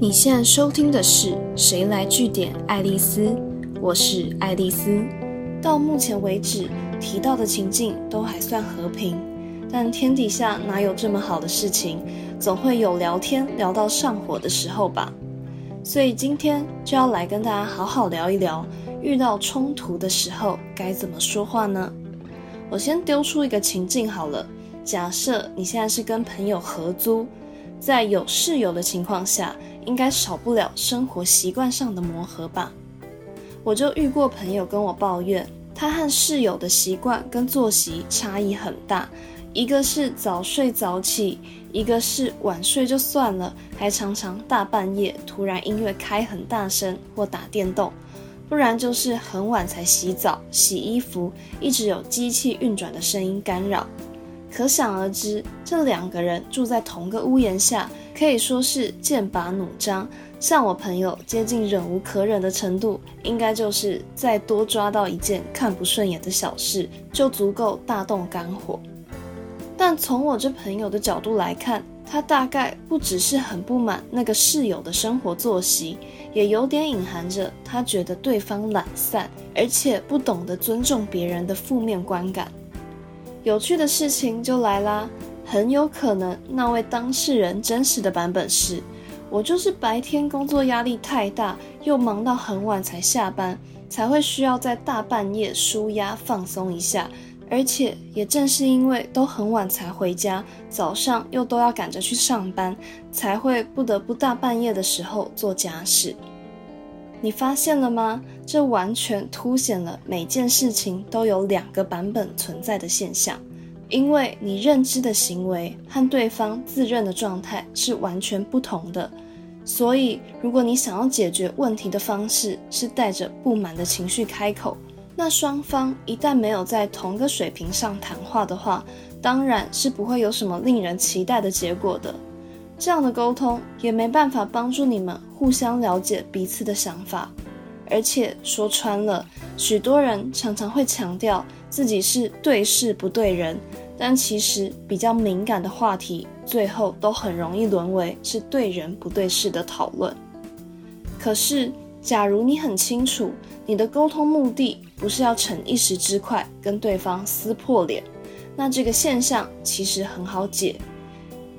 你现在收听的是《谁来据点爱丽丝》，我是爱丽丝。到目前为止提到的情境都还算和平，但天底下哪有这么好的事情？总会有聊天聊到上火的时候吧。所以今天就要来跟大家好好聊一聊，遇到冲突的时候该怎么说话呢？我先丢出一个情境好了，假设你现在是跟朋友合租，在有室友的情况下。应该少不了生活习惯上的磨合吧。我就遇过朋友跟我抱怨，他和室友的习惯跟作息差异很大，一个是早睡早起，一个是晚睡就算了，还常常大半夜突然音乐开很大声或打电动，不然就是很晚才洗澡、洗衣服，一直有机器运转的声音干扰。可想而知，这两个人住在同个屋檐下。可以说是剑拔弩张，像我朋友接近忍无可忍的程度，应该就是再多抓到一件看不顺眼的小事，就足够大动肝火。但从我这朋友的角度来看，他大概不只是很不满那个室友的生活作息，也有点隐含着他觉得对方懒散，而且不懂得尊重别人的负面观感。有趣的事情就来啦。很有可能那位当事人真实的版本是：我就是白天工作压力太大，又忙到很晚才下班，才会需要在大半夜舒压放松一下。而且也正是因为都很晚才回家，早上又都要赶着去上班，才会不得不大半夜的时候做家事。你发现了吗？这完全凸显了每件事情都有两个版本存在的现象。因为你认知的行为和对方自认的状态是完全不同的，所以如果你想要解决问题的方式是带着不满的情绪开口，那双方一旦没有在同个水平上谈话的话，当然是不会有什么令人期待的结果的。这样的沟通也没办法帮助你们互相了解彼此的想法，而且说穿了，许多人常常会强调。自己是对事不对人，但其实比较敏感的话题，最后都很容易沦为是对人不对事的讨论。可是，假如你很清楚，你的沟通目的不是要逞一时之快跟对方撕破脸，那这个现象其实很好解，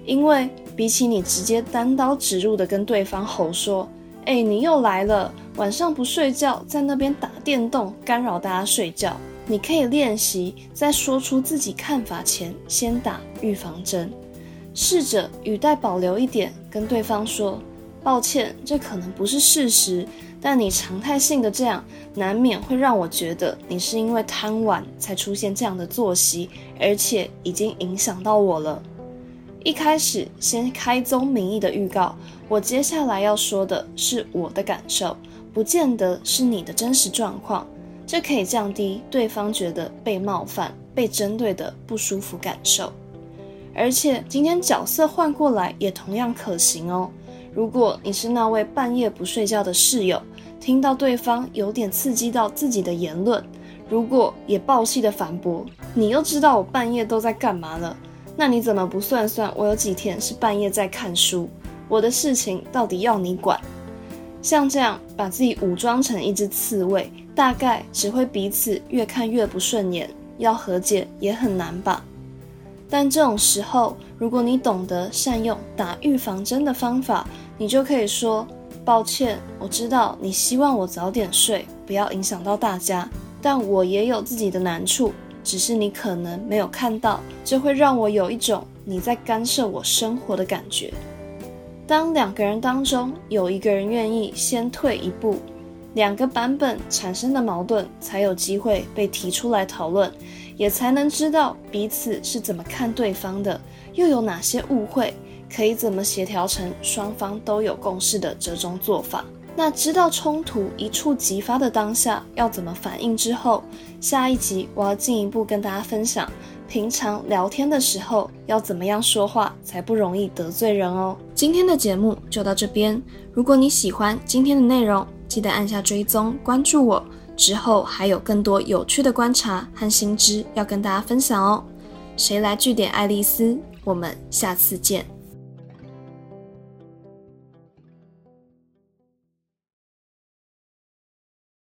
因为比起你直接单刀直入的跟对方吼说：“哎，你又来了，晚上不睡觉，在那边打电动，干扰大家睡觉。”你可以练习在说出自己看法前，先打预防针，试着语带保留一点，跟对方说：“抱歉，这可能不是事实，但你常态性的这样，难免会让我觉得你是因为贪玩才出现这样的作息，而且已经影响到我了。”一开始先开宗明义的预告，我接下来要说的是我的感受，不见得是你的真实状况。这可以降低对方觉得被冒犯、被针对的不舒服感受，而且今天角色换过来也同样可行哦。如果你是那位半夜不睡觉的室友，听到对方有点刺激到自己的言论，如果也暴气的反驳，你又知道我半夜都在干嘛了，那你怎么不算算我有几天是半夜在看书？我的事情到底要你管？像这样把自己武装成一只刺猬，大概只会彼此越看越不顺眼，要和解也很难吧。但这种时候，如果你懂得善用打预防针的方法，你就可以说：“抱歉，我知道你希望我早点睡，不要影响到大家，但我也有自己的难处，只是你可能没有看到，这会让我有一种你在干涉我生活的感觉。”当两个人当中有一个人愿意先退一步，两个版本产生的矛盾才有机会被提出来讨论，也才能知道彼此是怎么看对方的，又有哪些误会，可以怎么协调成双方都有共识的折中做法。那知道冲突一触即发的当下要怎么反应之后，下一集我要进一步跟大家分享。平常聊天的时候要怎么样说话才不容易得罪人哦？今天的节目就到这边。如果你喜欢今天的内容，记得按下追踪关注我。之后还有更多有趣的观察和新知要跟大家分享哦。谁来据点爱丽丝？我们下次见。